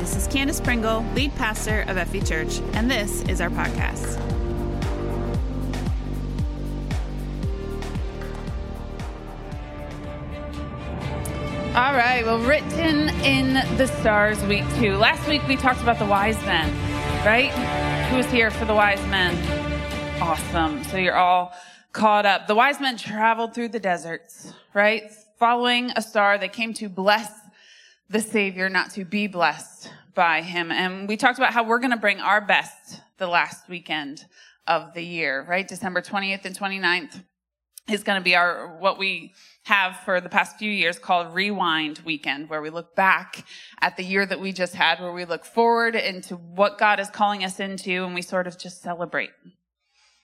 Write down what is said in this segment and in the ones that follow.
this is Candace Pringle, lead pastor of FE Church, and this is our podcast. All right, well, written in the stars week two. Last week we talked about the wise men, right? Who was here for the wise men? Awesome. So you're all caught up. The wise men traveled through the deserts, right? Following a star, they came to bless the Savior, not to be blessed by him. And we talked about how we're going to bring our best the last weekend of the year, right? December 20th and 29th is going to be our, what we have for the past few years called Rewind Weekend, where we look back at the year that we just had, where we look forward into what God is calling us into, and we sort of just celebrate.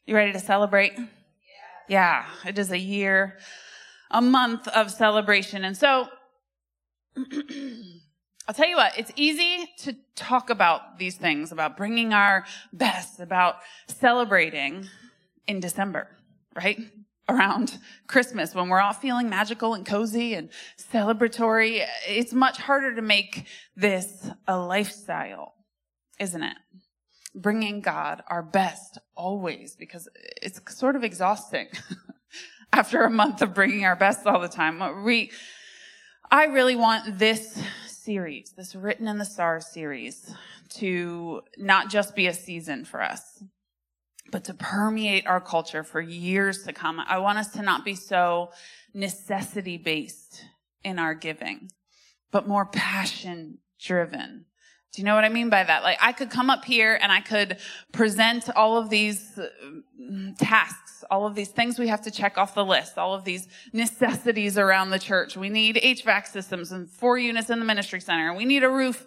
You ready to celebrate? Yeah, yeah it is a year, a month of celebration. And so, I'll tell you what, it's easy to talk about these things, about bringing our best, about celebrating in December, right? Around Christmas when we're all feeling magical and cozy and celebratory. It's much harder to make this a lifestyle, isn't it? Bringing God our best always because it's sort of exhausting after a month of bringing our best all the time. We, I really want this series, this Written in the Stars series, to not just be a season for us, but to permeate our culture for years to come. I want us to not be so necessity based in our giving, but more passion driven. Do you know what I mean by that? Like I could come up here and I could present all of these uh, tasks all of these things we have to check off the list, all of these necessities around the church. We need HVAC systems and four units in the ministry center. We need a roof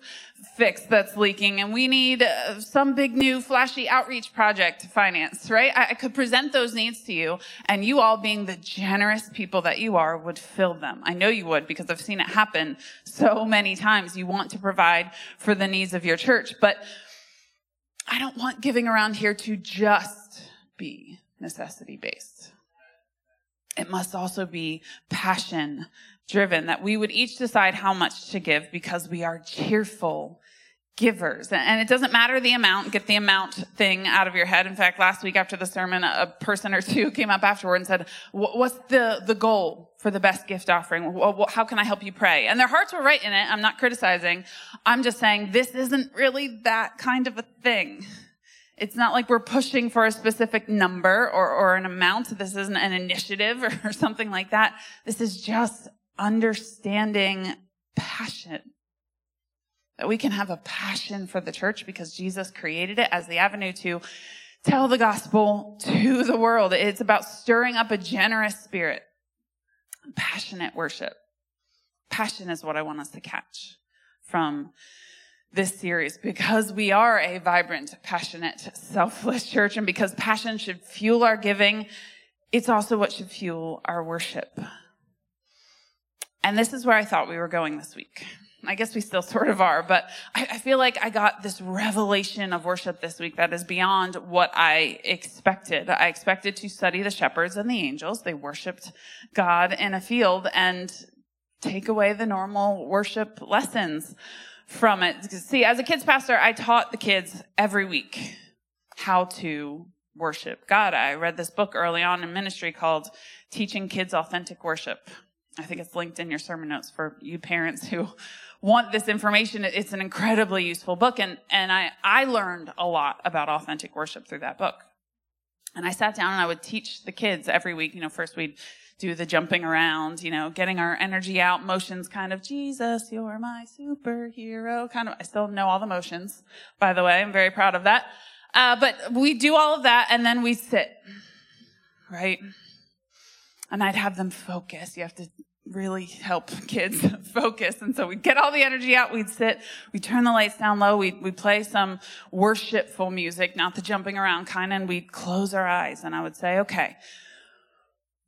fix that's leaking and we need uh, some big new flashy outreach project to finance, right? I, I could present those needs to you and you all being the generous people that you are would fill them. I know you would because I've seen it happen so many times. You want to provide for the needs of your church, but I don't want giving around here to just be necessity based. It must also be passion driven, that we would each decide how much to give because we are cheerful givers. And it doesn't matter the amount, get the amount thing out of your head. In fact, last week after the sermon, a person or two came up afterward and said, what's the, the goal for the best gift offering? How can I help you pray? And their hearts were right in it. I'm not criticizing. I'm just saying this isn't really that kind of a thing. It's not like we're pushing for a specific number or, or an amount. This isn't an initiative or, or something like that. This is just understanding passion. That we can have a passion for the church because Jesus created it as the avenue to tell the gospel to the world. It's about stirring up a generous spirit, passionate worship. Passion is what I want us to catch from this series because we are a vibrant, passionate, selfless church and because passion should fuel our giving, it's also what should fuel our worship. And this is where I thought we were going this week. I guess we still sort of are, but I, I, feel like I got this revelation of worship this week that is beyond what I expected. I expected to study the shepherds and the angels. They worshiped God in a field and take away the normal worship lessons from it. See, as a kids pastor, I taught the kids every week how to worship God. I read this book early on in ministry called Teaching Kids Authentic Worship. I think it's linked in your sermon notes for you parents who want this information. It's an incredibly useful book. And, and I, I learned a lot about authentic worship through that book. And I sat down and I would teach the kids every week. You know, first we'd do the jumping around, you know, getting our energy out, motions kind of, Jesus, you're my superhero, kind of, I still know all the motions, by the way. I'm very proud of that. Uh, but we do all of that and then we sit, right? And I'd have them focus. You have to really help kids focus. And so we'd get all the energy out. We'd sit, we'd turn the lights down low. We'd, we'd play some worshipful music, not the jumping around kind. And we'd close our eyes and I would say, okay,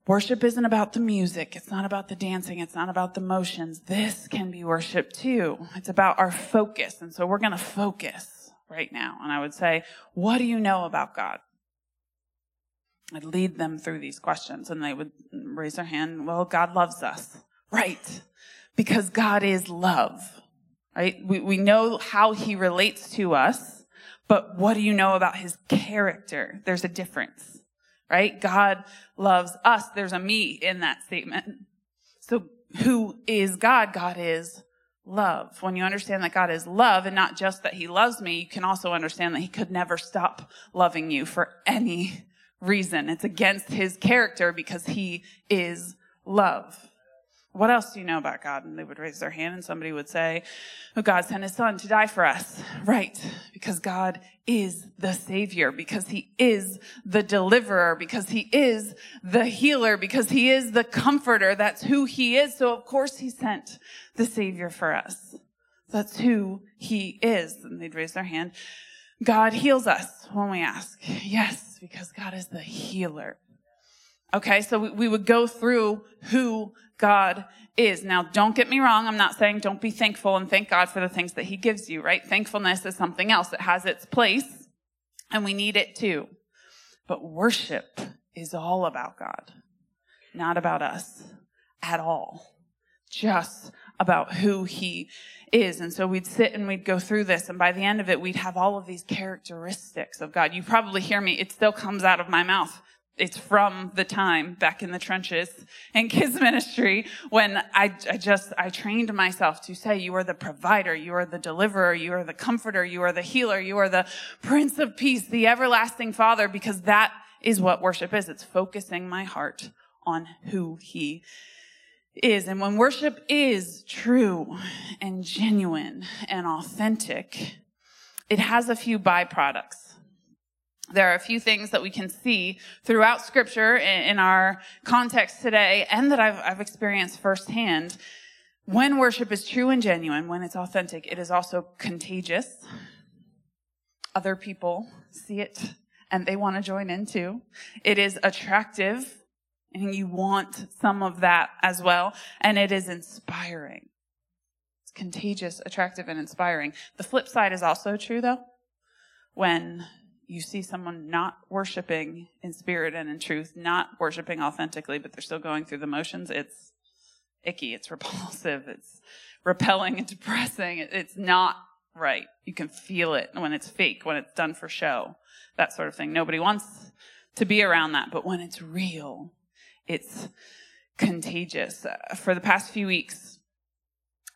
Worship isn't about the music. It's not about the dancing. It's not about the motions. This can be worship too. It's about our focus. And so we're going to focus right now. And I would say, what do you know about God? I'd lead them through these questions and they would raise their hand. Well, God loves us. Right. Because God is love. right? We, we know how he relates to us, but what do you know about his character? There's a difference, right? God loves us. There's a me in that statement. So who is God? God is love. When you understand that God is love and not just that he loves me, you can also understand that he could never stop loving you for any reason. It's against his character because he is love. What else do you know about God? And they would raise their hand and somebody would say, oh, God sent his son to die for us. Right. Because God is the savior, because he is the deliverer, because he is the healer, because he is the comforter. That's who he is. So of course he sent the savior for us. That's who he is. And they'd raise their hand. God heals us when we ask. Yes, because God is the healer. Okay, so we, we would go through who God is. Now, don't get me wrong. I'm not saying don't be thankful and thank God for the things that He gives you, right? Thankfulness is something else. It has its place and we need it too. But worship is all about God, not about us at all. Just about who He is. And so we'd sit and we'd go through this. And by the end of it, we'd have all of these characteristics of God. You probably hear me. It still comes out of my mouth it's from the time back in the trenches in kids ministry when I, I, just i trained myself to say you are the provider you are the deliverer you are the comforter you are the healer you are the prince of peace the everlasting father because that is what worship is it's focusing my heart on who he is and when worship is true and genuine and authentic it has a few byproducts there are a few things that we can see throughout scripture in our context today and that I've, I've, experienced firsthand. When worship is true and genuine, when it's authentic, it is also contagious. Other people see it and they want to join in too. It is attractive and you want some of that as well. And it is inspiring. It's contagious, attractive, and inspiring. The flip side is also true though. When you see someone not worshiping in spirit and in truth, not worshiping authentically, but they're still going through the motions, it's icky, it's repulsive, it's repelling and depressing. It's not right. You can feel it when it's fake, when it's done for show, that sort of thing. Nobody wants to be around that, but when it's real, it's contagious. For the past few weeks,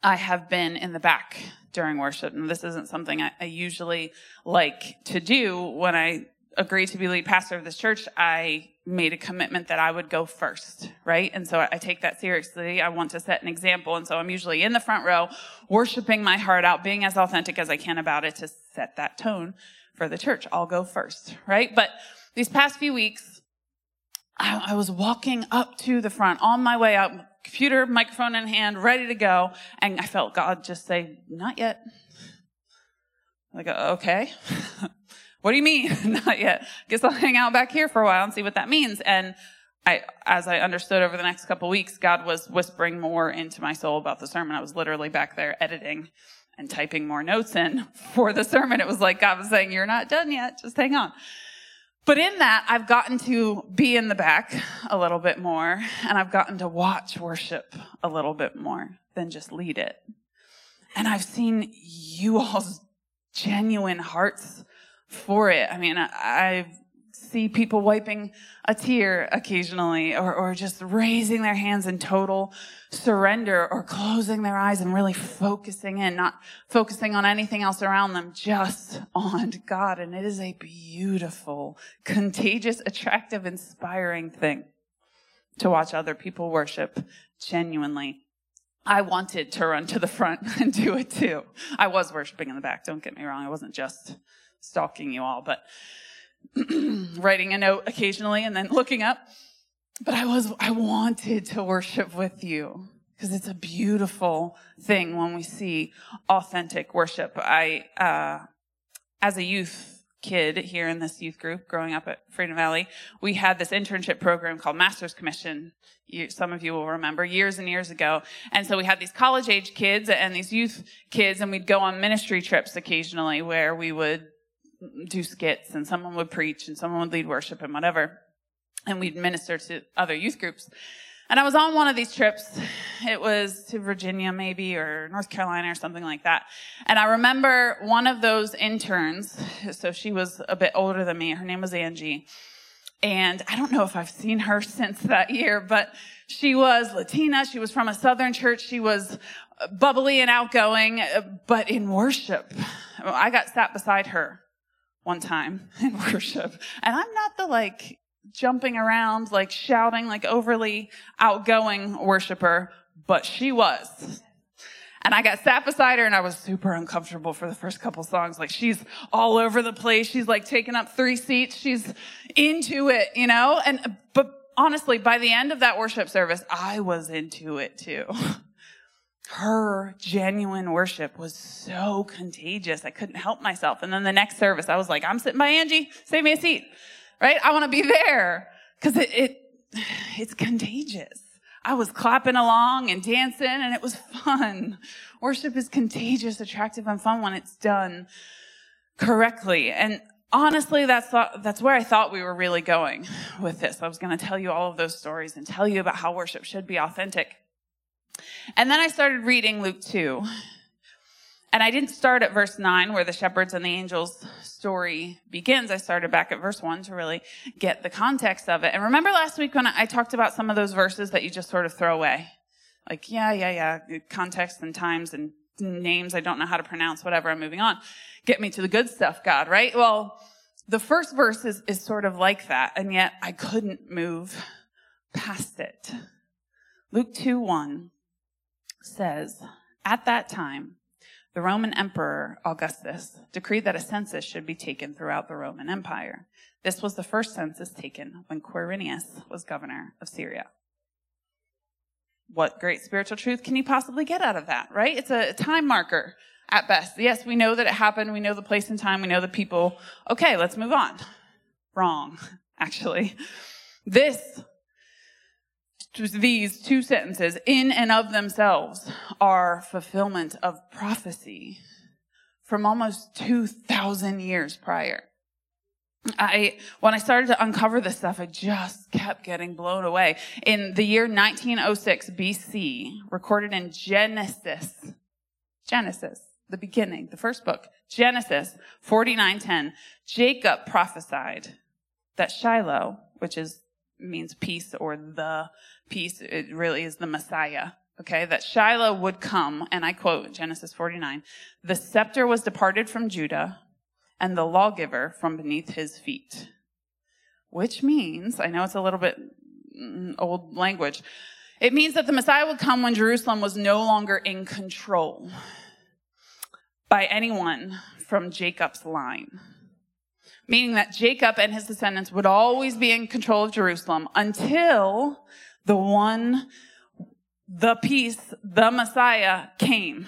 I have been in the back during worship. And this isn't something I, I usually like to do. When I agreed to be lead pastor of this church, I made a commitment that I would go first, right? And so I take that seriously. I want to set an example. And so I'm usually in the front row, worshiping my heart out, being as authentic as I can about it to set that tone for the church. I'll go first, right? But these past few weeks, I, I was walking up to the front on my way out, computer, microphone in hand, ready to go. And I felt God just say, not yet. I go, okay. what do you mean? not yet. Guess I'll hang out back here for a while and see what that means. And I, as I understood over the next couple weeks, God was whispering more into my soul about the sermon. I was literally back there editing and typing more notes in for the sermon. It was like God was saying, you're not done yet. Just hang on. But in that, I've gotten to be in the back a little bit more, and I've gotten to watch worship a little bit more than just lead it. And I've seen you all's genuine hearts for it. I mean, I, see people wiping a tear occasionally or, or just raising their hands in total surrender or closing their eyes and really focusing in, not focusing on anything else around them, just on God. And it is a beautiful, contagious, attractive, inspiring thing to watch other people worship genuinely. I wanted to run to the front and do it too. I was worshiping in the back. Don't get me wrong. I wasn't just stalking you all, but writing a note occasionally and then looking up. But I was, I wanted to worship with you because it's a beautiful thing when we see authentic worship. I, uh, as a youth kid here in this youth group growing up at Freedom Valley, we had this internship program called Master's Commission. You, some of you will remember years and years ago. And so we had these college age kids and these youth kids and we'd go on ministry trips occasionally where we would do skits and someone would preach and someone would lead worship and whatever. And we'd minister to other youth groups. And I was on one of these trips. It was to Virginia, maybe, or North Carolina, or something like that. And I remember one of those interns, so she was a bit older than me. Her name was Angie. And I don't know if I've seen her since that year, but she was Latina. She was from a Southern church. She was bubbly and outgoing, but in worship. I got sat beside her one time in worship. And I'm not the like jumping around, like shouting, like overly outgoing worshiper, but she was. And I got sat beside her and I was super uncomfortable for the first couple songs. Like she's all over the place. She's like taking up three seats. She's into it, you know? And, but honestly, by the end of that worship service, I was into it too. Her genuine worship was so contagious. I couldn't help myself. And then the next service, I was like, I'm sitting by Angie. Save me a seat right? I want to be there because it, it, it's contagious. I was clapping along and dancing and it was fun. Worship is contagious, attractive, and fun when it's done correctly. And honestly, that's, that's where I thought we were really going with this. I was going to tell you all of those stories and tell you about how worship should be authentic. And then I started reading Luke 2. And I didn't start at verse 9 where the shepherds and the angels story begins. I started back at verse 1 to really get the context of it. And remember last week when I talked about some of those verses that you just sort of throw away? Like, yeah, yeah, yeah, context and times and names I don't know how to pronounce, whatever, I'm moving on. Get me to the good stuff, God, right? Well, the first verse is, is sort of like that, and yet I couldn't move past it. Luke 2 1 says, At that time, the Roman Emperor Augustus decreed that a census should be taken throughout the Roman Empire. This was the first census taken when Quirinius was governor of Syria. What great spiritual truth can you possibly get out of that, right? It's a time marker at best. Yes, we know that it happened. We know the place and time. We know the people. Okay, let's move on. Wrong, actually. This these two sentences in and of themselves are fulfillment of prophecy from almost 2000 years prior. I, when I started to uncover this stuff, I just kept getting blown away. In the year 1906 BC, recorded in Genesis, Genesis, the beginning, the first book, Genesis 49:10, Jacob prophesied that Shiloh, which is means peace or the peace. It really is the Messiah. Okay, that Shiloh would come, and I quote Genesis 49, the scepter was departed from Judah and the lawgiver from beneath his feet. Which means, I know it's a little bit mm, old language, it means that the Messiah would come when Jerusalem was no longer in control by anyone from Jacob's line meaning that Jacob and his descendants would always be in control of Jerusalem until the one, the peace, the Messiah came.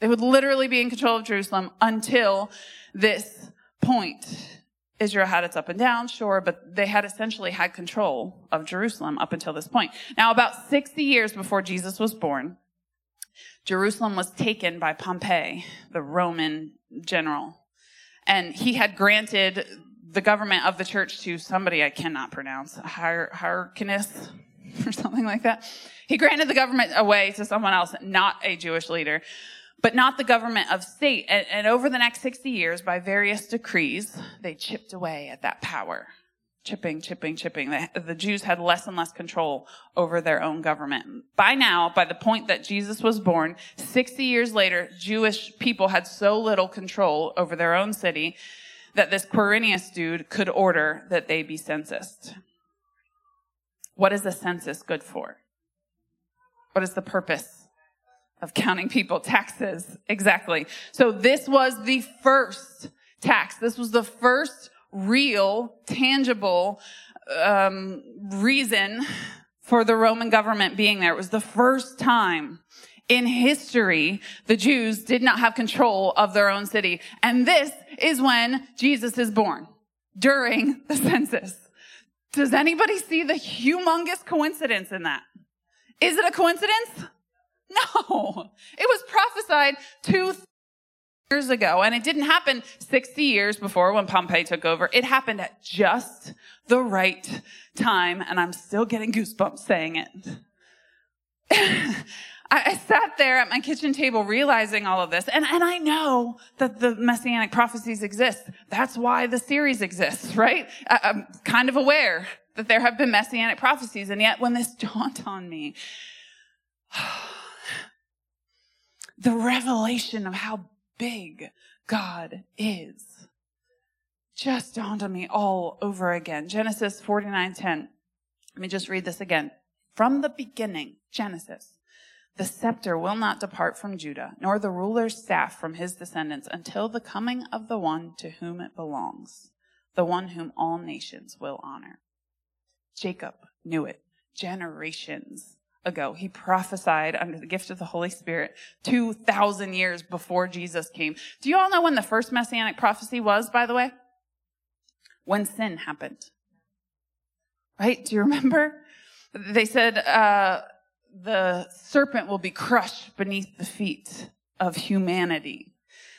They would literally be in control of Jerusalem until this point. Israel had its up and down, sure, but they had essentially had control of Jerusalem up until this point. Now, about 60 years before Jesus was born, Jerusalem was taken by Pompey, the Roman general and he had granted the government of the church to somebody I cannot pronounce, Hy- Hyrcanus or something like that. He granted the government away to someone else, not a Jewish leader, but not the government of state. And, and over the next 60 years, by various decrees, they chipped away at that power chipping, chipping, chipping. The, the, Jews had less and less control over their own government. By now, by the point that Jesus was born, 60 years later, Jewish people had so little control over their own city that this Quirinius dude could order that they be censused. What is the census good for? What is the purpose of counting people? Taxes. Exactly. So this was the first tax. This was the first real, tangible um, reason for the Roman government being there. It was the first time in history the Jews did not have control of their own city. And this is when Jesus is born during the census. Does anybody see the humongous coincidence in that? Is it a coincidence? No. It was prophesied two years ago. And it didn't happen 60 years before when Pompey took over. It happened at just the right time. And I'm still getting goosebumps saying it. I, sat there at my kitchen table realizing all of this. And, and I know that the messianic prophecies exist. That's why the series exists, right? I, I'm kind of aware that there have been messianic prophecies. And yet when this dawned on me, the revelation of how big God is just dawned on me all over again. Genesis 49:10. Let me just read this again. From the beginning, Genesis, the scepter will not depart from Judah, nor the ruler's staff from his descendants until the coming of the one to whom it belongs, the one whom all nations will honor. Jacob knew it generations ago. He prophesied under the gift of the Holy Spirit 2,000 years before Jesus came. Do you all know when the first messianic prophecy was, by the way? When sin happened. Right? Do you remember? They said, uh, the serpent will be crushed beneath the feet of humanity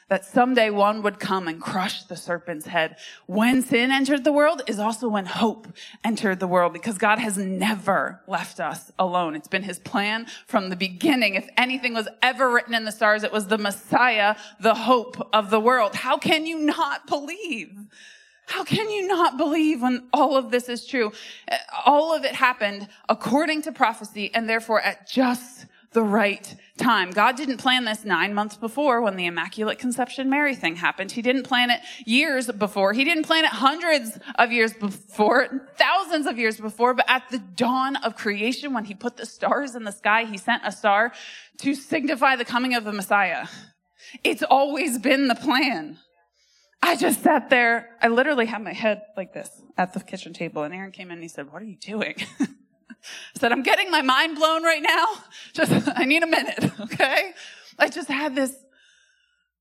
that someday one would come and crush the serpent's head. When sin entered the world is also when hope entered the world because God has never left us alone. It's been his plan from the beginning. If anything was ever written in the stars, it was the Messiah, the hope of the world. How can you not believe? How can you not believe when all of this is true? Uh, all of it happened according to prophecy and therefore at just the right time. God didn't plan this nine months before when the Immaculate Conception Mary thing happened. He didn't plan it years before. He didn't plan it hundreds of years before, thousands of years before, but at the dawn of creation, when he put the stars in the sky, he sent a star to signify the coming of the Messiah. It's always been the plan. I just sat there. I literally had my head like this at the kitchen table and Aaron came in and he said, what are you doing? I said, I'm getting my mind blown right now. Just, I need a minute, okay? I just had this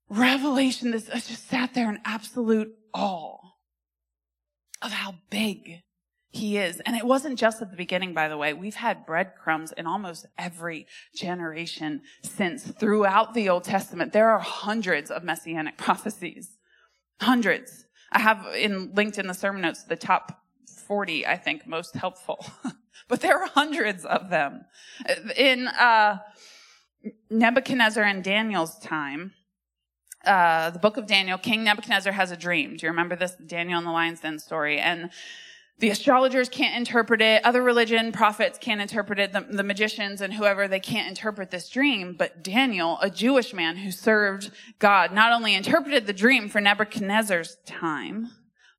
revelation, this, I just sat there in absolute awe of how big he is. And it wasn't just at the beginning, by the way. We've had breadcrumbs in almost every generation since throughout the Old Testament. There are hundreds of messianic prophecies. Hundreds. I have in linked in the sermon notes the top 40, I think, most helpful. but there are hundreds of them. In uh, Nebuchadnezzar and Daniel's time, uh, the book of Daniel, King Nebuchadnezzar has a dream. Do you remember this Daniel and the lion's den story? And the astrologers can't interpret it. Other religion prophets can't interpret it. The, the, magicians and whoever, they can't interpret this dream. But Daniel, a Jewish man who served God, not only interpreted the dream for Nebuchadnezzar's time,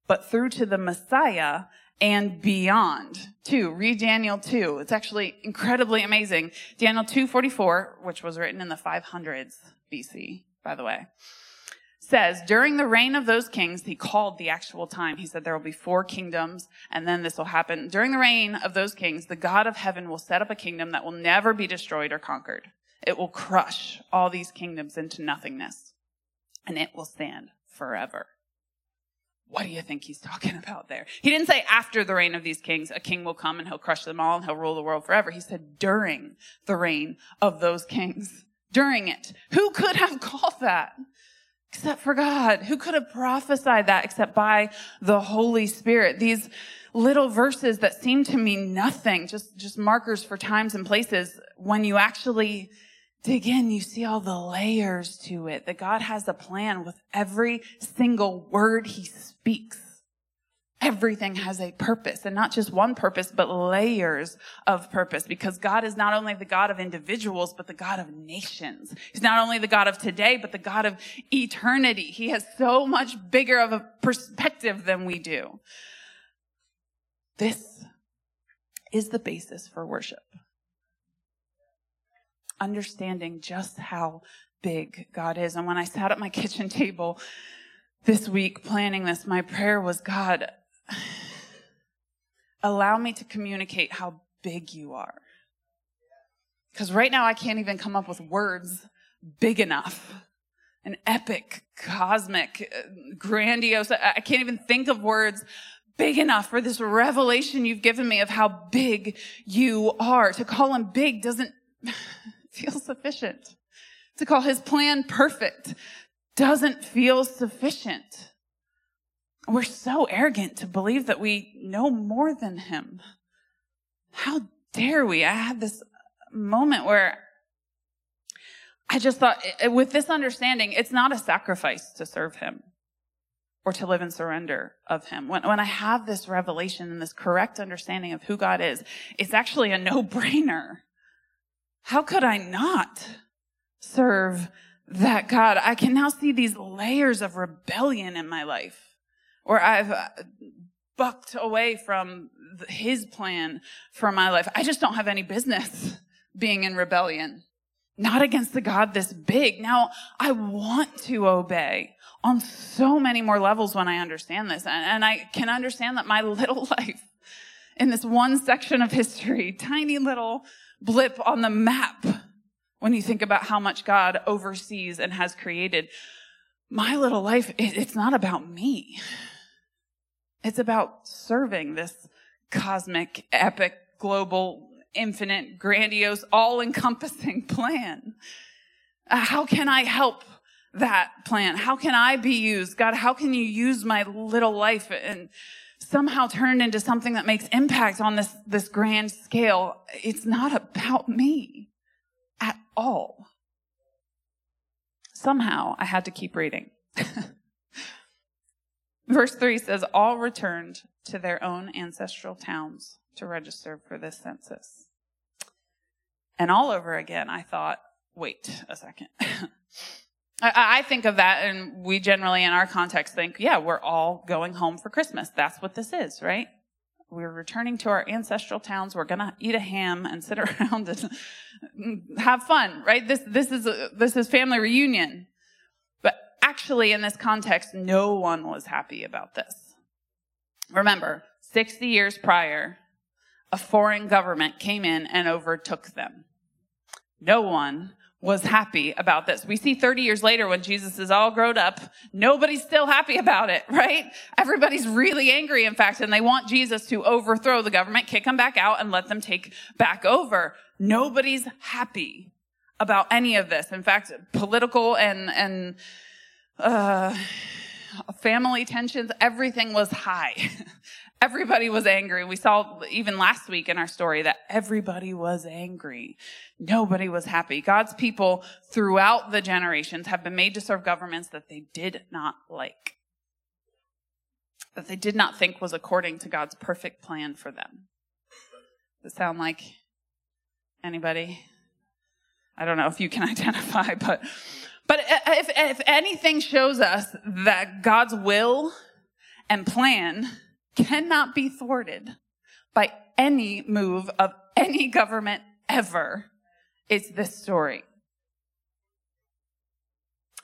but through to the Messiah and beyond. Two, read Daniel 2. It's actually incredibly amazing. Daniel 2:44, which was written in the 500s BC, by the way, says, during the reign of those kings, he called the actual time. He said there will be four kingdoms and then this will happen. During the reign of those kings, the God of heaven will set up a kingdom that will never be destroyed or conquered. It will crush all these kingdoms into nothingness and it will stand forever. What do you think he's talking about there? He didn't say after the reign of these kings, a king will come and he'll crush them all and he'll rule the world forever. He said during the reign of those kings. During it. Who could have called that? Except for God. Who could have prophesied that except by the Holy Spirit? These little verses that seem to mean nothing, just, just markers for times and places, when you actually dig in, you see all the layers to it, that God has a plan with every single word he speaks. Everything has a purpose and not just one purpose, but layers of purpose because God is not only the God of individuals, but the God of nations. He's not only the God of today, but the God of eternity. He has so much bigger of a perspective than we do. This is the basis for worship understanding just how big God is. And when I sat at my kitchen table this week planning this, my prayer was, God, allow me to communicate how big you are. Because right now I can't even come up with words big enough. An epic, cosmic, uh, grandiose. I can't even think of words big enough for this revelation you've given me of how big you are. To call him big doesn't feel sufficient. To call his plan perfect doesn't feel sufficient. We're so arrogant to believe that we know more than him. How dare we? I had this moment where I just thought, with this understanding, it's not a sacrifice to serve him or to live in surrender of him. When, when I have this revelation and this correct understanding of who God is, it's actually a no brainer. How could I not serve that God? I can now see these layers of rebellion in my life where I've uh, bucked away from his plan for my life. I just don't have any business being in rebellion. Not against the God this big. Now I want to obey on so many more levels when I understand this. And, I can understand that my little life in this one section of history, tiny little blip on the map, when you think about how much God oversees and has created, my little life, it's not about me. It's about serving this cosmic, epic, global, infinite, grandiose, all encompassing plan. Uh, how can I help that plan? How can I be used? God, how can you use my little life and somehow turn it into something that makes impact on this, this grand scale? It's not about me at all. Somehow I had to keep reading. Verse 3 says, All returned to their own ancestral towns to register for this census. And all over again, I thought, wait a second. I, think of that, and we generally in our context think, yeah, we're all going home for Christmas. That's what this is, right? We're returning to our ancestral towns. We're gonna eat a ham and sit around and have fun, right? This, this is, a, this is family reunion. Actually, in this context, no one was happy about this. Remember, 60 years prior, a foreign government came in and overtook them. No one was happy about this. We see 30 years later when Jesus is all grown up, nobody's still happy about it, right? Everybody's really angry, in fact, and they want Jesus to overthrow the government, kick them back out, and let them take back over. Nobody's happy about any of this. In fact, political and, and, uh, family tensions, everything was high. Everybody was angry. We saw even last week in our story that everybody was angry. Nobody was happy. God's people throughout the generations have been made to serve governments that they did not like, that they did not think was according to God's perfect plan for them. Does it sound like anybody? I don't know if you can identify, but, but if, if anything shows us that God's will and plan cannot be thwarted by any move of any government ever. It's this story.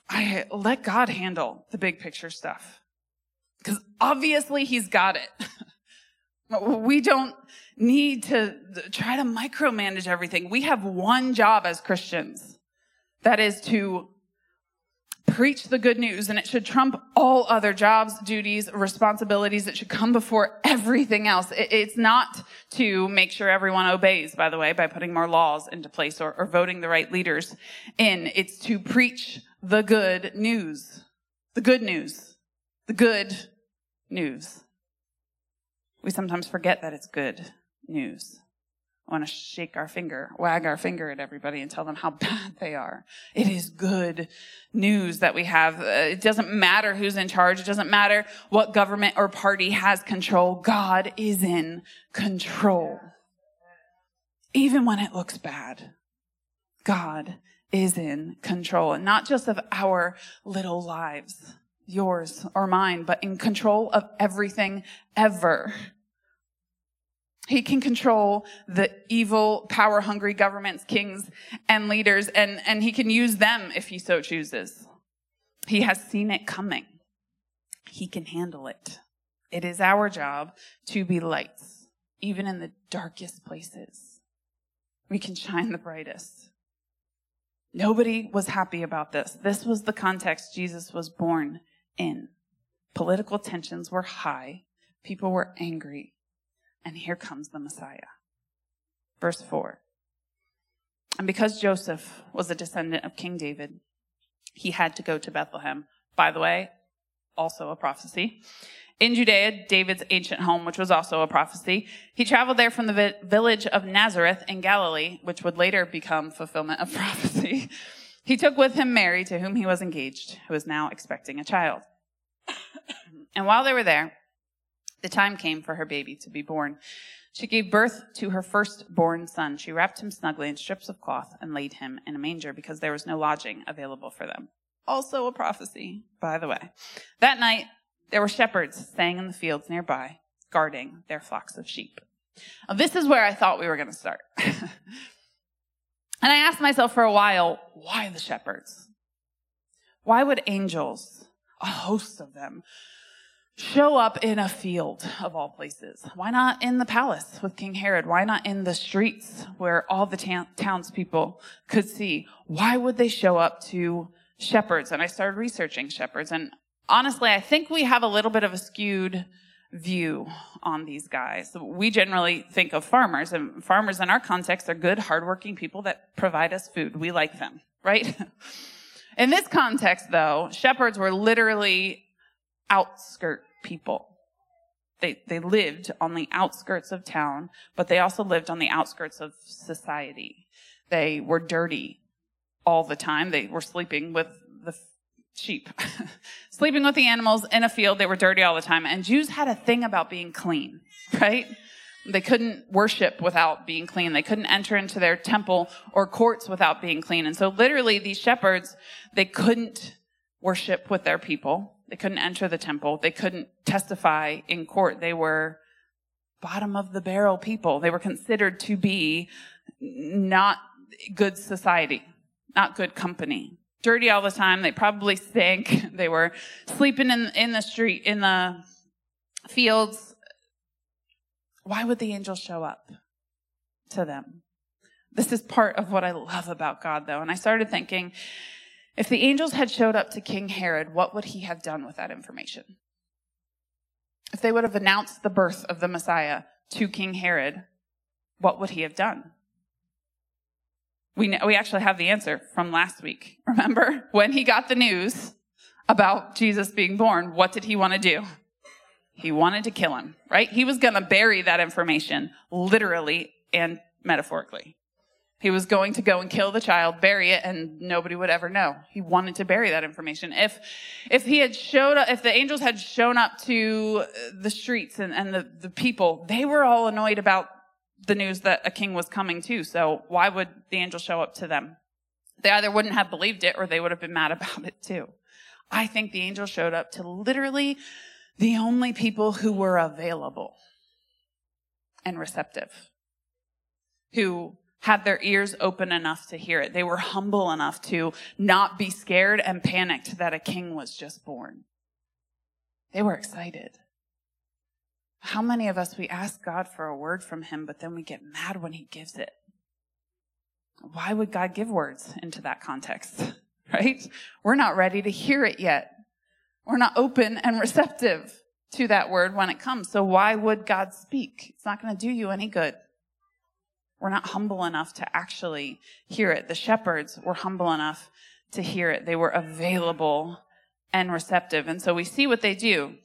I let God handle the big picture stuff. Because obviously he's got it. we don't need to try to micromanage everything. We have one job as Christians. That is to preach the good news and it should trump all other jobs, duties, responsibilities. It should come before everything else. It's not to make sure everyone obeys, by the way, by putting more laws into place or, or voting the right leaders in. It's to preach the good news. The good news. The good news. We sometimes forget that it's good news want to shake our finger, wag our finger at everybody and tell them how bad they are. It is good news that we have. Uh, it doesn't matter who's in charge. It doesn't matter what government or party has control. God is in control. Even when it looks bad, God is in control and not just of our little lives, yours or mine, but in control of everything ever. He can control the evil, power hungry governments, kings, and leaders, and, and he can use them if he so chooses. He has seen it coming. He can handle it. It is our job to be lights, even in the darkest places. We can shine the brightest. Nobody was happy about this. This was the context Jesus was born in. Political tensions were high. People were angry. And here comes the Messiah. Verse 4. And because Joseph was a descendant of King David, he had to go to Bethlehem. By the way, also a prophecy. In Judea, David's ancient home, which was also a prophecy, he traveled there from the vi- village of Nazareth in Galilee, which would later become fulfillment of prophecy. He took with him Mary, to whom he was engaged, who was now expecting a child. and while they were there, the time came for her baby to be born. She gave birth to her firstborn son. She wrapped him snugly in strips of cloth and laid him in a manger because there was no lodging available for them. Also a prophecy, by the way. That night, there were shepherds staying in the fields nearby, guarding their flocks of sheep. Now, this is where I thought we were going to start. and I asked myself for a while, why the shepherds? Why would angels, a host of them, show up in a field of all places? Why not in the palace with King Herod? Why not in the streets where all the ta- townspeople could see? Why would they show up to shepherds? And I started researching shepherds and honestly, I think we have a little bit of a skewed view on these guys. We generally think of farmers and farmers in our context are good, hardworking people that provide us food. We like them, right? in this context though, shepherds were literally outskirt people. They, they lived on the outskirts of town, but they also lived on the outskirts of society. They were dirty all the time. They were sleeping with the sheep, sleeping with the animals in a field. They were dirty all the time. And Jews had a thing about being clean, right? They couldn't worship without being clean. They couldn't enter into their temple or courts without being clean. And so literally these shepherds, they couldn't worship with their people. They couldn't enter the temple. They couldn't testify in court. They were bottom of the barrel people. They were considered to be not good society, not good company dirty all the time. They probably stink. They were sleeping in, in the street, in the fields. Why would the angels show up to them? This is part of what I love about God, though. And I started thinking, if the angels had showed up to King Herod, what would he have done with that information? If they would have announced the birth of the Messiah to King Herod, what would he have done? We, we actually have the answer from last week. Remember when he got the news about Jesus being born, what did he want to do? He wanted to kill him, right? He was going to bury that information literally and metaphorically. He was going to go and kill the child, bury it, and nobody would ever know. He wanted to bury that information. If, if he had showed up, if the angels had shown up to uh, the streets and, and the, the people, they were all annoyed about the news that a king was coming too. So why would the angel show up to them? They either wouldn't have believed it or they would have been mad about it too. I think the angel showed up to literally the only people who were available and receptive, who had their ears open enough to hear it. They were humble enough to not be scared and panicked that a king was just born. They were excited. How many of us, we ask God for a word from him, but then we get mad when he gives it? Why would God give words into that context? Right? We're not ready to hear it yet. We're not open and receptive to that word when it comes. So why would God speak? It's not going to do you any good. We're not humble enough to actually hear it. The shepherds were humble enough to hear it. They were available and receptive. And so we see what they do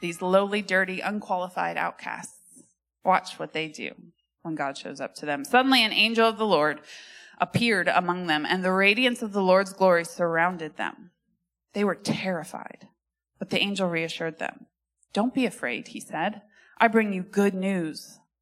these lowly, dirty, unqualified outcasts. Watch what they do when God shows up to them. Suddenly an angel of the Lord appeared among them and the radiance of the Lord's glory surrounded them. They were terrified, but the angel reassured them. Don't be afraid, he said. I bring you good news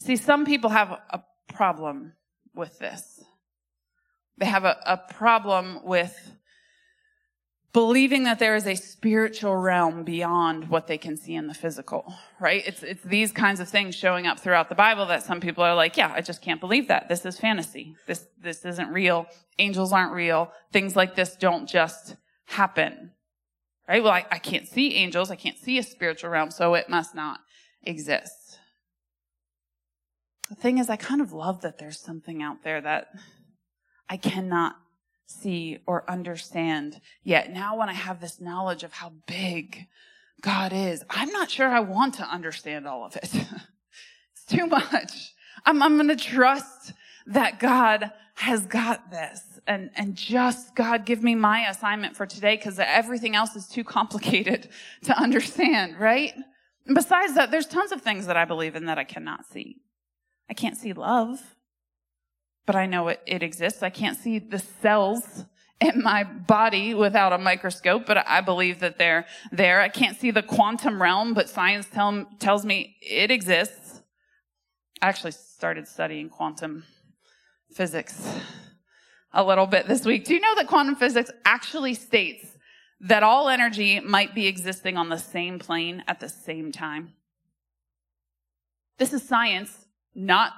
See, some people have a problem with this. They have a, a problem with believing that there is a spiritual realm beyond what they can see in the physical, right? It's, it's these kinds of things showing up throughout the Bible that some people are like, yeah, I just can't believe that. This is fantasy. This, this isn't real. Angels aren't real. Things like this don't just happen, right? Well, I, I can't see angels. I can't see a spiritual realm, so it must not exist. The thing is, I kind of love that there's something out there that I cannot see or understand yet. Now, when I have this knowledge of how big God is, I'm not sure I want to understand all of it. it's too much. I'm, I'm going to trust that God has got this and, and just God give me my assignment for today because everything else is too complicated to understand, right? Besides that, there's tons of things that I believe in that I cannot see. I can't see love but I know it, it exists. I can't see the cells in my body without a microscope, but I believe that they're there. I can't see the quantum realm, but science tell, tells me it exists. I actually started studying quantum physics a little bit this week. Do you know that quantum physics actually states that all energy might be existing on the same plane at the same time? This is science, not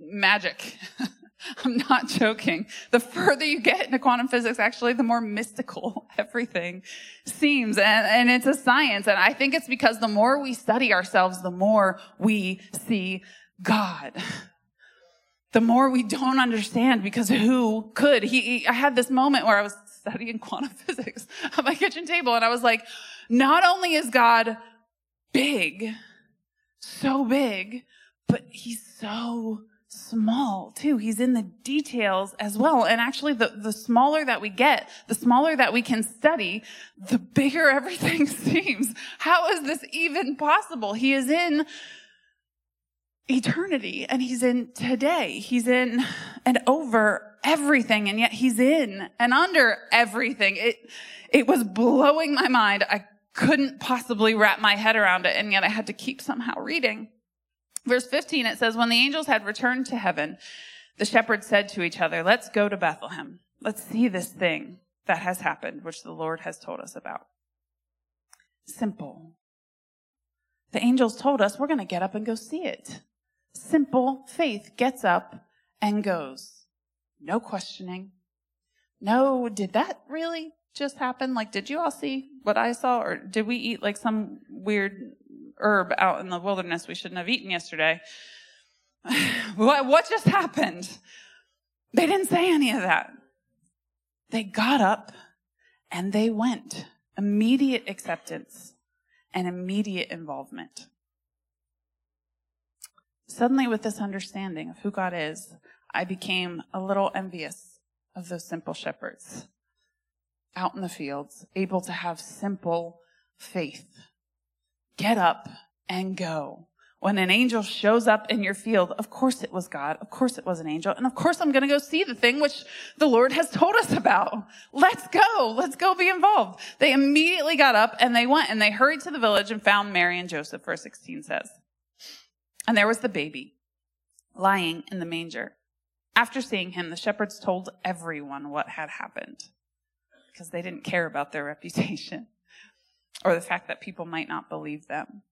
magic. I'm not joking. The further you get into quantum physics, actually, the more mystical everything seems. And, and it's a science. And I think it's because the more we study ourselves, the more we see God. The more we don't understand because who could? He, he I had this moment where I was studying quantum physics at my kitchen table and I was like, not only is God big, so big, but he's so small too. He's in the details as well. And actually the, the smaller that we get, the smaller that we can study, the bigger everything seems. How is this even possible? He is in eternity and he's in today. He's in and over everything and yet he's in and under everything. It, it was blowing my mind. I couldn't possibly wrap my head around it and yet I had to keep somehow reading. Verse 15, it says, When the angels had returned to heaven, the shepherds said to each other, Let's go to Bethlehem. Let's see this thing that has happened, which the Lord has told us about. Simple. The angels told us we're going to get up and go see it. Simple faith gets up and goes. No questioning. No, did that really just happen? Like, did you all see what I saw? Or did we eat like some weird herb out in the wilderness we shouldn't have eaten yesterday. what, what just happened? They didn't say any of that. They got up and they went. Immediate acceptance and immediate involvement. Suddenly, with this understanding of who God is, I became a little envious of those simple shepherds out in the fields, able to have simple faith get up and go. When an angel shows up in your field, of course it was God. Of course it was an angel. And of course I'm going to go see the thing which the Lord has told us about. Let's go. Let's go be involved. They immediately got up and they went and they hurried to the village and found Mary and Joseph, verse 16 says. And there was the baby lying in the manger. After seeing him, the shepherds told everyone what had happened because they didn't care about their reputation or the fact that people might not believe them.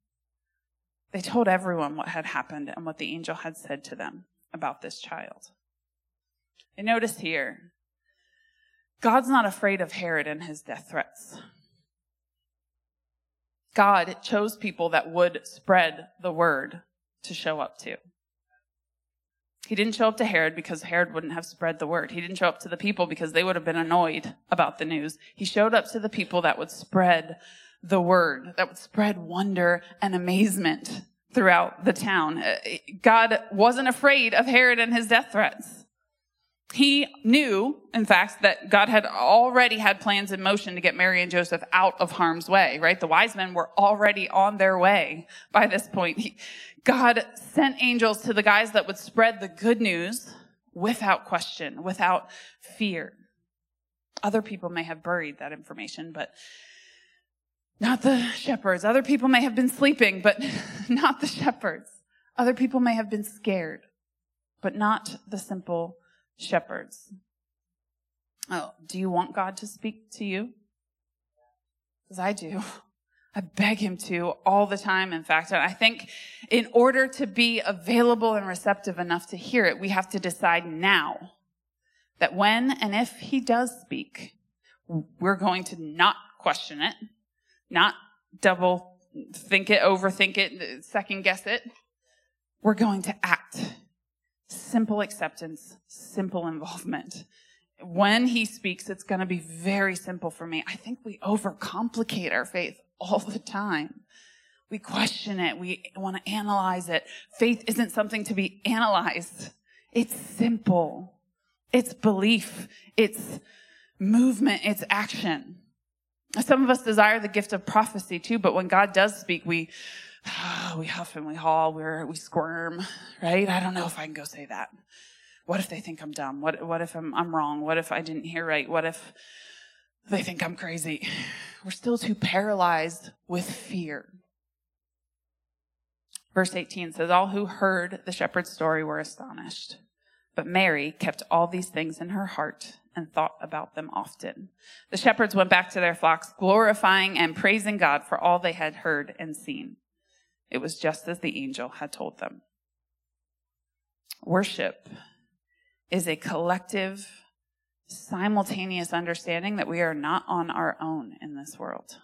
They told everyone what had happened and what the angel had said to them about this child. And notice here, God's not afraid of Herod and his death threats. God chose people that would spread the word to show up to. He didn't show up to Herod because Herod wouldn't have spread the word. He didn't show up to the people because they would have been annoyed about the news. He showed up to the people that would spread the word that would spread wonder and amazement throughout the town. Uh, God wasn't afraid of Herod and his death threats. He knew, in fact, that God had already had plans in motion to get Mary and Joseph out of harm's way, right? The wise men were already on their way by this point. God sent angels to the guys that would spread the good news without question, without fear. Other people may have buried that information, but not the shepherds. Other people may have been sleeping, but not the shepherds. Other people may have been scared, but not the simple shepherds. Oh, do you want God to speak to you? Because I do. I beg him to all the time, in fact. And I think in order to be available and receptive enough to hear it, we have to decide now that when and if he does speak, we're going to not question it, not double think it, overthink it, second guess it. We're going to act. Simple acceptance, simple involvement. When he speaks, it's going to be very simple for me. I think we overcomplicate our faith all the time. We question it. We want to analyze it. Faith isn't something to be analyzed. It's simple. It's belief. It's movement. It's action. Some of us desire the gift of prophecy too, but when God does speak, we, we huff and we haul, we we squirm, right? I don't know if I can go say that. What if they think I'm dumb? What, what if I'm, I'm wrong? What if I didn't hear right? What if they think I'm crazy? We're still too paralyzed with fear. Verse 18 says, All who heard the shepherd's story were astonished. But Mary kept all these things in her heart and thought about them often. The shepherds went back to their flocks, glorifying and praising God for all they had heard and seen. It was just as the angel had told them. Worship is a collective simultaneous understanding that we are not on our own in this world.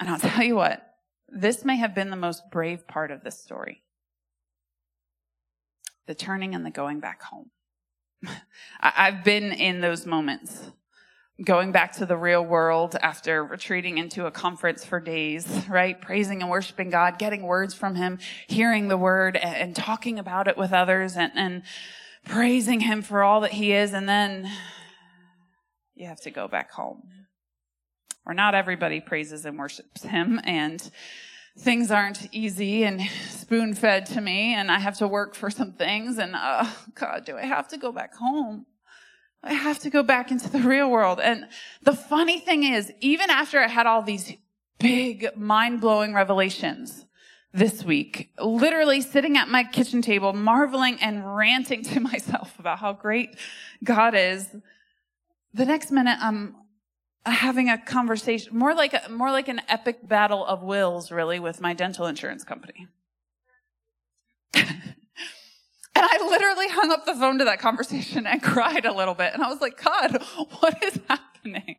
And I'll tell you what, this may have been the most brave part of this story the turning and the going back home. I've been in those moments. Going back to the real world after retreating into a conference for days, right? Praising and worshiping God, getting words from Him, hearing the word and, talking about it with others and, and praising him for all that he is, and then you have to go back home. Or not everybody praises and worships him, and things aren't easy and spoon fed to me, and I have to work for some things, and oh, God, do I have to go back home? I have to go back into the real world. And the funny thing is, even after I had all these big, mind blowing revelations, this week, literally sitting at my kitchen table, marveling and ranting to myself about how great God is. The next minute, I'm Uh, having a conversation, more like a, more like an epic battle of wills, really, with my dental insurance company. And I literally hung up the phone to that conversation and cried a little bit. And I was like, God, what is happening?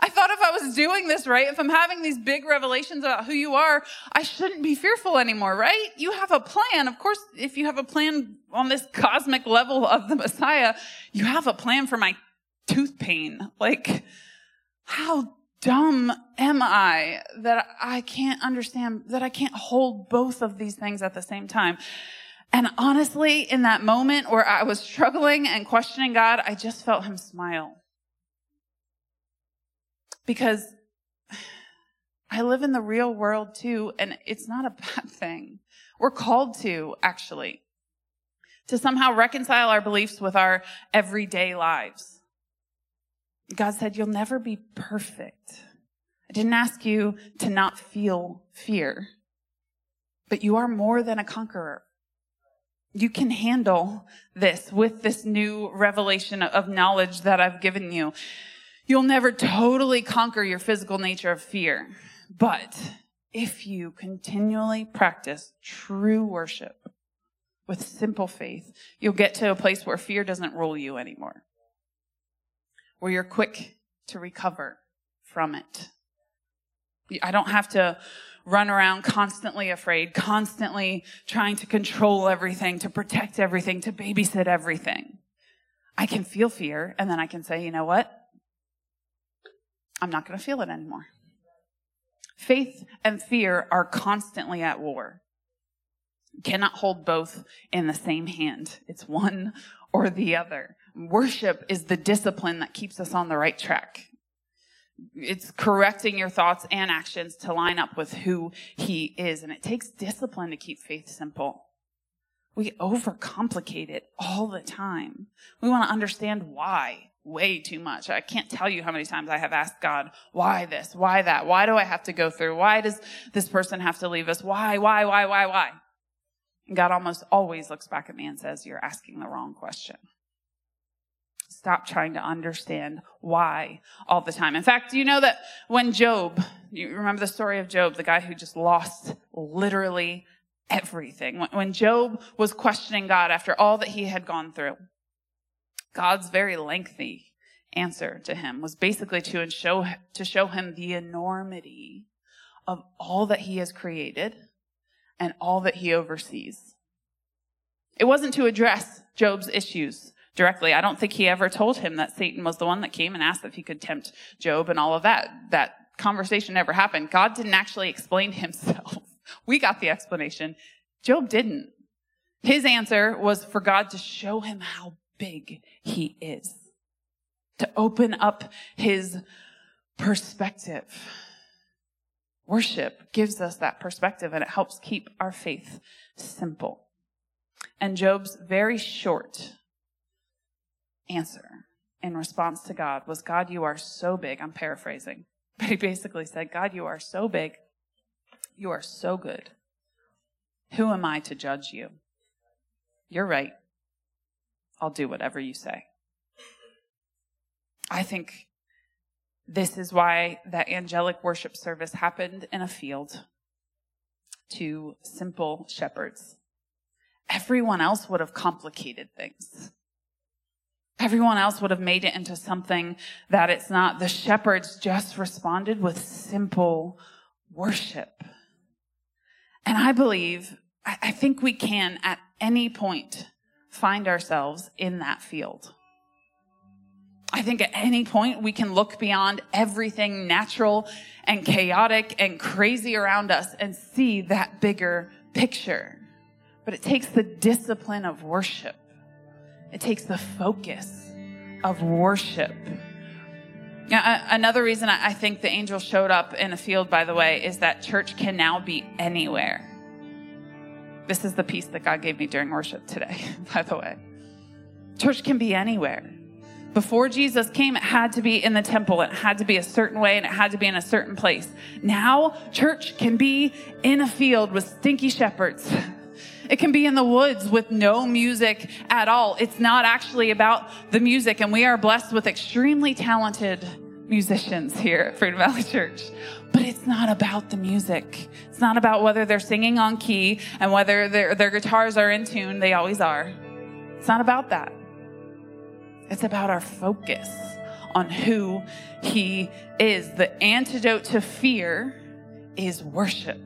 I thought if I was doing this right, if I'm having these big revelations about who you are, I shouldn't be fearful anymore, right? You have a plan. Of course, if you have a plan on this cosmic level of the Messiah, you have a plan for my tooth pain. Like, how dumb am I that I can't understand, that I can't hold both of these things at the same time? And honestly, in that moment where I was struggling and questioning God, I just felt him smile. Because I live in the real world too, and it's not a bad thing. We're called to, actually, to somehow reconcile our beliefs with our everyday lives. God said, You'll never be perfect. I didn't ask you to not feel fear, but you are more than a conqueror you can handle this with this new revelation of knowledge that I've given you. You'll never totally conquer your physical nature of fear, but if you continually practice true worship with simple faith, you'll get to a place where fear doesn't rule you anymore, where you're quick to recover from it. I don't have to run around constantly afraid, constantly trying to control everything, to protect everything, to babysit everything. I can feel fear and then I can say, you know what? I'm not going to feel it anymore. Faith and fear are constantly at war. You cannot hold both in the same hand. It's one or the other. Worship is the discipline that keeps us on the right track it's correcting your thoughts and actions to line up with who he is. And it takes discipline to keep faith simple. We overcomplicate it all the time. We want to understand why way too much. I can't tell you how many times I have asked God, why this? Why that? Why do I have to go through? Why does this person have to leave us? Why, why, why, why, why? And God almost always looks back at me and says, you're asking the wrong question. Stop trying to understand why all the time. In fact, you know that when Job, you remember the story of Job, the guy who just lost literally everything. When Job was questioning God after all that he had gone through, God's very lengthy answer to him was basically to show, to show him the enormity of all that he has created and all that he oversees. It wasn't to address Job's issues directly. I don't think he ever told him that Satan was the one that came and asked if he could tempt Job and all of that. That conversation never happened. God didn't actually explain himself. We got the explanation. Job didn't. His answer was for God to show him how big he is, to open up his perspective. Worship gives us that perspective and it helps keep our faith simple. And Job's very short answer in response to God was, God, you are so big. I'm paraphrasing, but he basically said, God, you are so big. You are so good. Who am I to judge you? You're right. I'll do whatever you say. I think this is why that angelic worship service happened in a field to simple shepherds. Everyone else would have complicated things. Everyone else would have made it into something that it's not. The shepherds just responded with simple worship. And I believe, I think we can at any point find ourselves in that field. I think at any point we can look beyond everything natural and chaotic and crazy around us and see that bigger picture. But it takes the discipline of worship. It takes the focus of worship. Now, another reason I think the angel showed up in a field, by the way, is that church can now be anywhere. This is the piece that God gave me during worship today, by the way. Church can be anywhere. Before Jesus came, it had to be in the temple. It had to be a certain way and it had to be in a certain place. Now, church can be in a field with stinky shepherds. It can be in the woods with no music at all. It's not actually about the music, and we are blessed with extremely talented musicians here at Freedom Valley Church. But it's not about the music. It's not about whether they're singing on key and whether their, their guitars are in tune. They always are. It's not about that. It's about our focus on who He is. The antidote to fear is worship.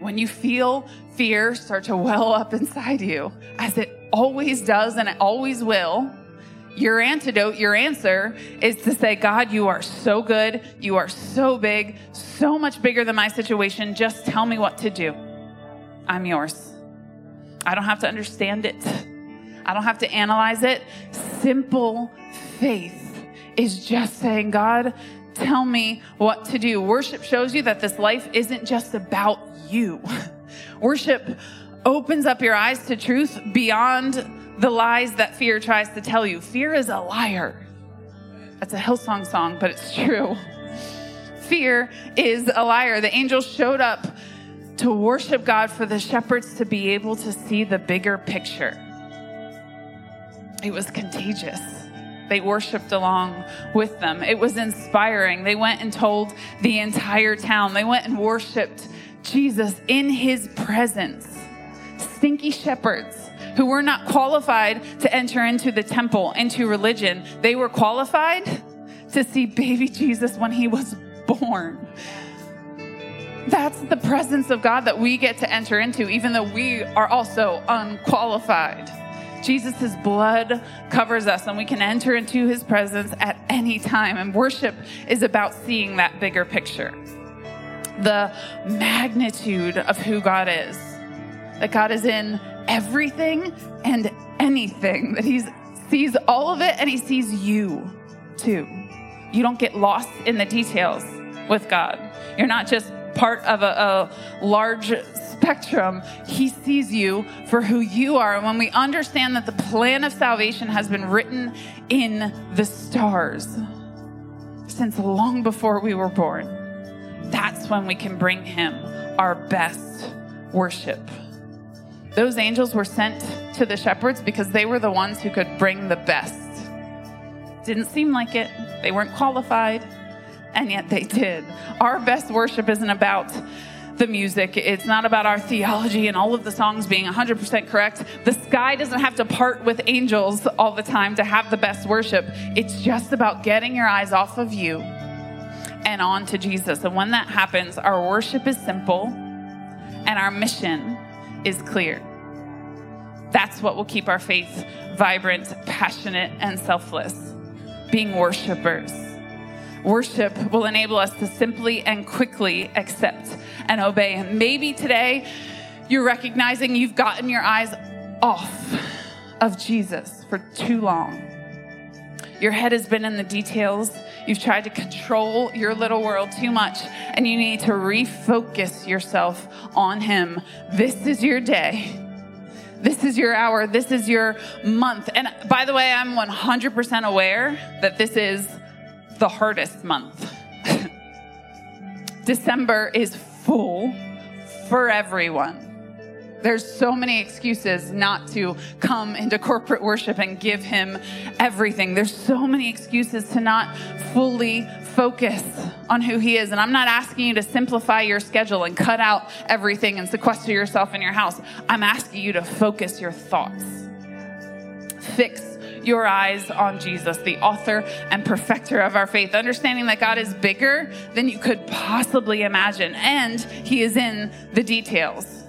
When you feel fear start to well up inside you, as it always does and it always will, your antidote, your answer is to say, God, you are so good. You are so big, so much bigger than my situation. Just tell me what to do. I'm yours. I don't have to understand it. I don't have to analyze it. Simple faith is just saying, God, tell me what to do. Worship shows you that this life isn't just about you. Worship opens up your eyes to truth beyond the lies that fear tries to tell you. Fear is a liar. That's a Hillsong song, but it's true. Fear is a liar. The angels showed up to worship God for the shepherds to be able to see the bigger picture. It was contagious. They worshiped along with them. It was inspiring. They went and told the entire town. They went and worshiped Jesus in his presence. Stinky shepherds who were not qualified to enter into the temple, into religion. They were qualified to see baby Jesus when he was born. That's the presence of God that we get to enter into, even though we are also unqualified. Jesus' blood covers us and we can enter into his presence at any time. And worship is about seeing that bigger picture the magnitude of who God is. That God is in everything and anything, that He sees all of it and He sees you too. You don't get lost in the details with God. You're not just part of a, a large spectrum, He sees you for who you are. And when we understand that the plan of salvation has been written in the stars since long before we were born, that's when we can bring Him our best worship. Those angels were sent to the shepherds because they were the ones who could bring the best Didn't seem like it. They weren't qualified, and yet they did. Our best worship isn't about the music. It's not about our theology and all of the songs being 100% correct. The sky doesn't have to part with angels all the time to have the best worship. It's just about getting your eyes off of you and on to Jesus. And when that happens, our worship is simple and our mission is clear. That's what will keep our faith vibrant, passionate, and selfless. Being worshipers. Worship will enable us to simply and quickly accept and obey Him. Maybe today you're recognizing you've gotten your eyes off of Jesus for too long. Your head has been in the details. You've tried to control your little world too much, and you need to refocus yourself on Him. This is your day. This is your hour. This is your month. And by the way, I'm 100% aware that this is the hardest month. December is full for everyone. There's so many excuses not to come into corporate worship and give him everything. There's so many excuses to not fully focus on who he is. And I'm not asking you to simplify your schedule and cut out everything and sequester yourself in your house. I'm asking you to focus your thoughts. Fix your eyes on Jesus, the author and perfecter of our faith, understanding that God is bigger than you could possibly imagine, and He is in the details.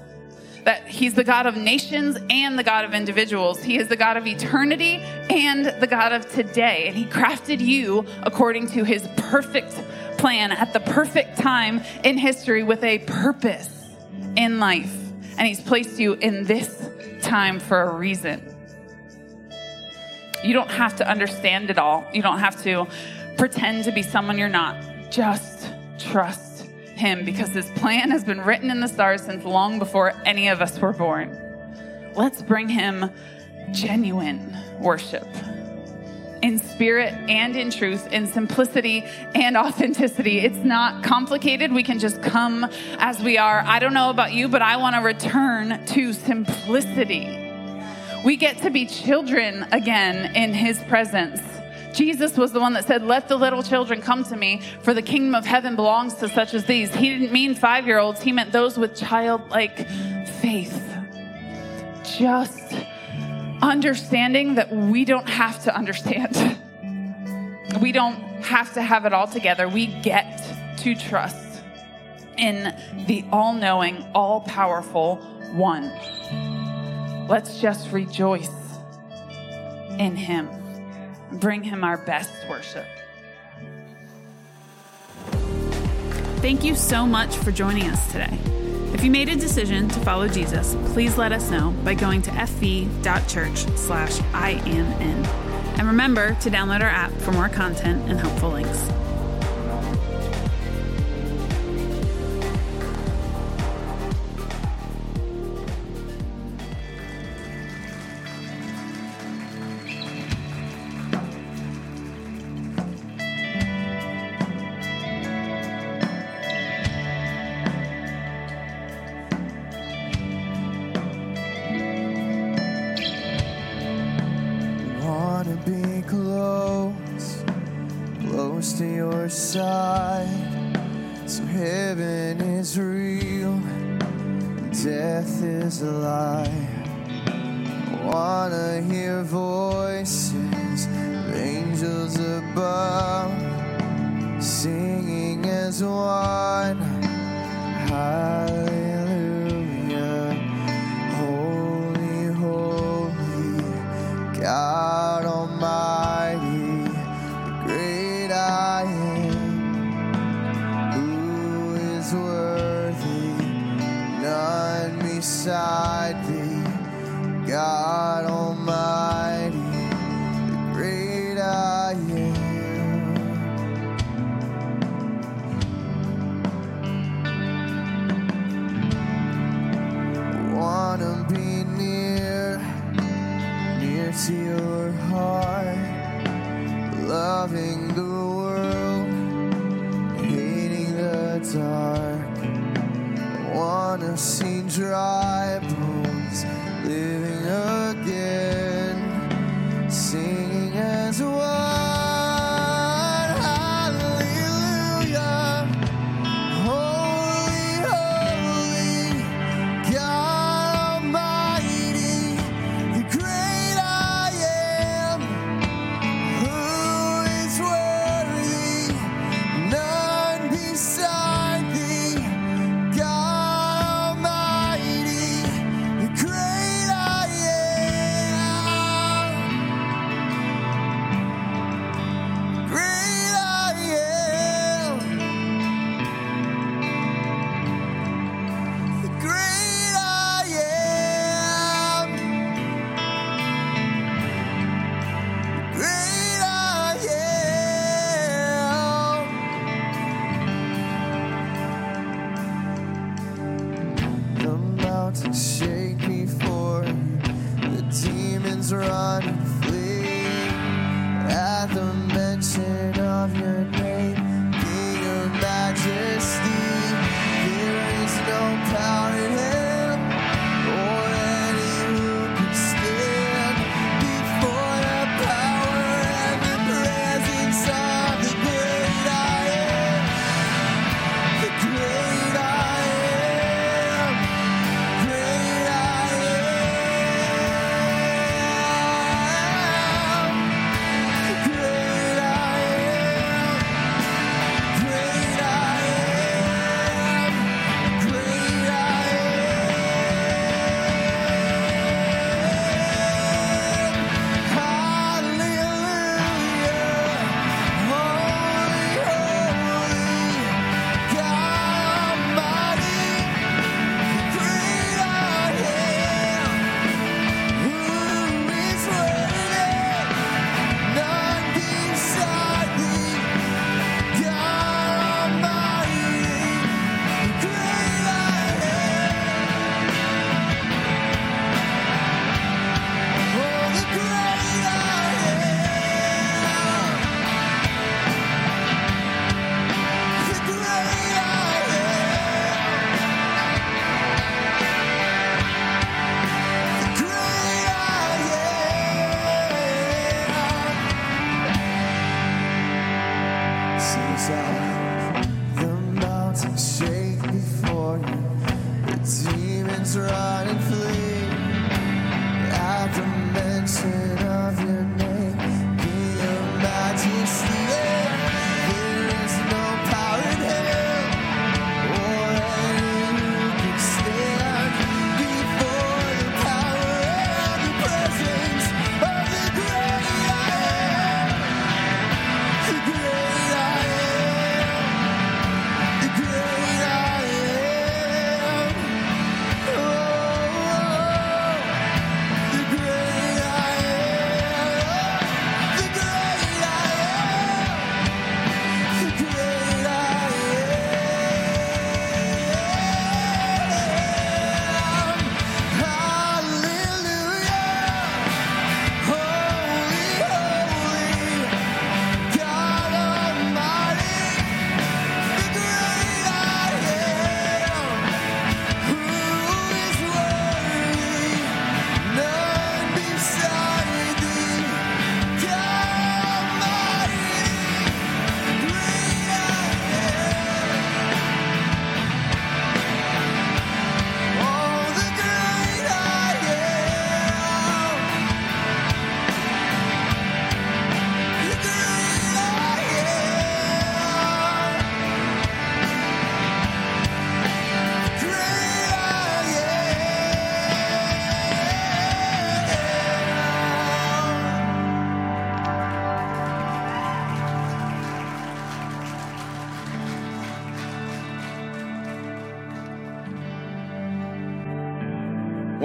That He's the God of nations and the God of individuals. He is the God of eternity and the God of today. And He crafted you according to His perfect plan at the perfect time in history with a purpose in life. And He's placed you in this time for a reason. You don't have to understand it all. You don't have to pretend to be someone you're not. Just trust Him because His plan has been written in the stars since long before any of us were born. Let's bring Him genuine worship in spirit and in truth, in simplicity and authenticity. It's not complicated. We can just come as we are. I don't know about you, but I want to return to simplicity. We get to be children again in his presence. Jesus was the one that said, Let the little children come to me, for the kingdom of heaven belongs to such as these. He didn't mean five year olds, he meant those with childlike faith. Just understanding that we don't have to understand. We don't have to have it all together. We get to trust in the all knowing, all powerful one. Let's just rejoice in Him. Bring Him our best worship. Thank you so much for joining us today. If you made a decision to follow Jesus, please let us know by going to fv.church slash IMN. And remember to download our app for more content and helpful links.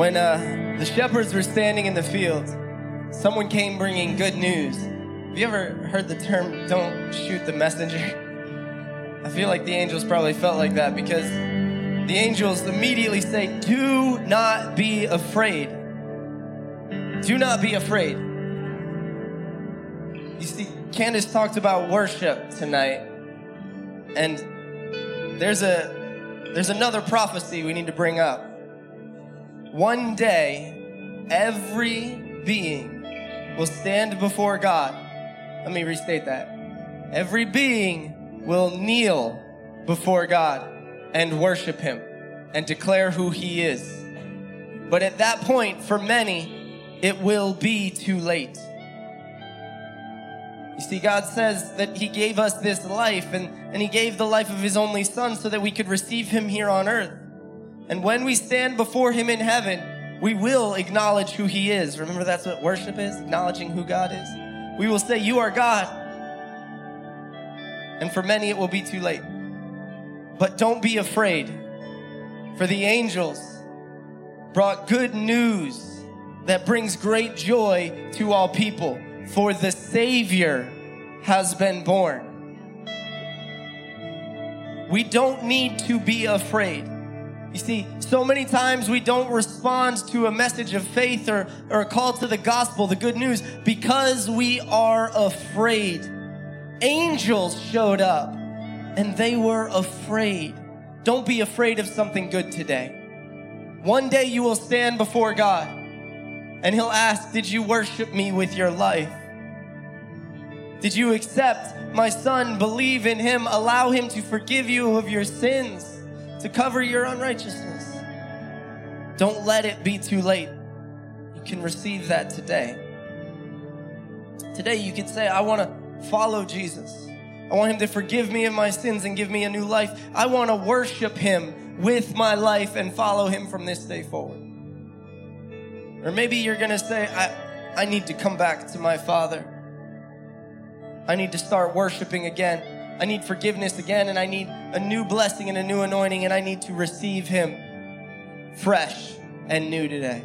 When uh, the shepherds were standing in the field, someone came bringing good news. Have you ever heard the term, don't shoot the messenger? I feel like the angels probably felt like that because the angels immediately say, Do not be afraid. Do not be afraid. You see, Candace talked about worship tonight, and there's a there's another prophecy we need to bring up. One day, every being will stand before God. Let me restate that. Every being will kneel before God and worship Him and declare who He is. But at that point, for many, it will be too late. You see, God says that He gave us this life and, and He gave the life of His only Son so that we could receive Him here on earth. And when we stand before Him in heaven, we will acknowledge who He is. Remember, that's what worship is acknowledging who God is. We will say, You are God. And for many, it will be too late. But don't be afraid, for the angels brought good news that brings great joy to all people. For the Savior has been born. We don't need to be afraid You see, so many times we don't respond to a message of faith or, or a call to the gospel, the good news, because we are afraid. Angels showed up and they were afraid. Don't be afraid of something good today. One day you will stand before God and He'll ask, Did you worship me with your life? Did you accept my son, believe in him, allow him to forgive you of your sins, to cover your unrighteousness? Don't let it be too late. You can receive that today. Today, you can say, I want to follow Jesus. I want him to forgive me of my sins and give me a new life. I want to worship him with my life and follow him from this day forward. Or maybe you're going to say, I, I need to come back to my father. I need to start worshiping again. I need forgiveness again, and I need a new blessing and a new anointing, and I need to receive Him fresh and new today.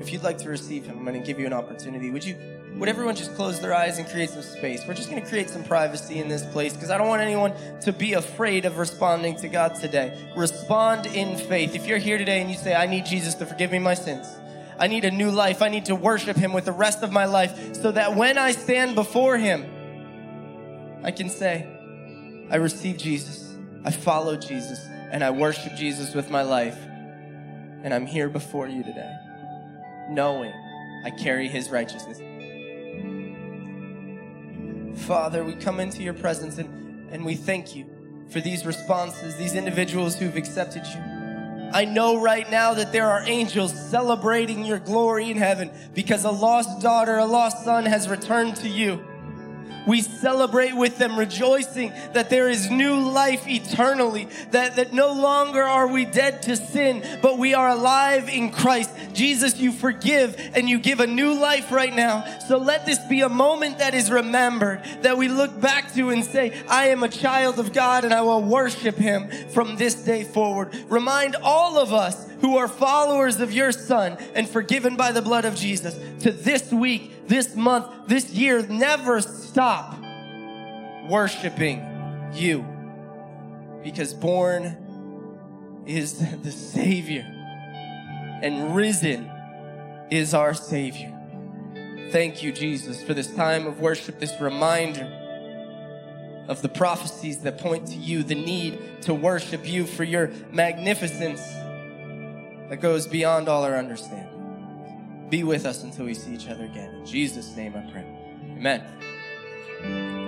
If you'd like to receive Him, I'm going to give you an opportunity. Would you? Would everyone just close their eyes and create some space? We're just going to create some privacy in this place because I don't want anyone to be afraid of responding to God today. Respond in faith. If you're here today and you say, I need Jesus to forgive me my sins, I need a new life. I need to worship Him with the rest of my life so that when I stand before Him, I can say, I receive Jesus, I follow Jesus, and I worship Jesus with my life. And I'm here before you today, knowing I carry His righteousness. Father, we come into your presence and, and we thank you for these responses, these individuals who've accepted you. I know right now that there are angels celebrating your glory in heaven because a lost daughter, a lost son has returned to you. We celebrate with them, rejoicing that there is new life eternally, that, that no longer are we dead to sin, but we are alive in Christ. Jesus, you forgive and you give a new life right now. So let this be a moment that is remembered, that we look back to and say, I am a child of God and I will worship him from this day forward. Remind all of us who are followers of your son and forgiven by the blood of Jesus to this week, this month, this year, never stop worshiping you because born is the Savior and risen is our Savior. Thank you, Jesus, for this time of worship, this reminder of the prophecies that point to you, the need to worship you for your magnificence that goes beyond all our understanding. Be with us until we see each other again. In Jesus' name I pray. Amen.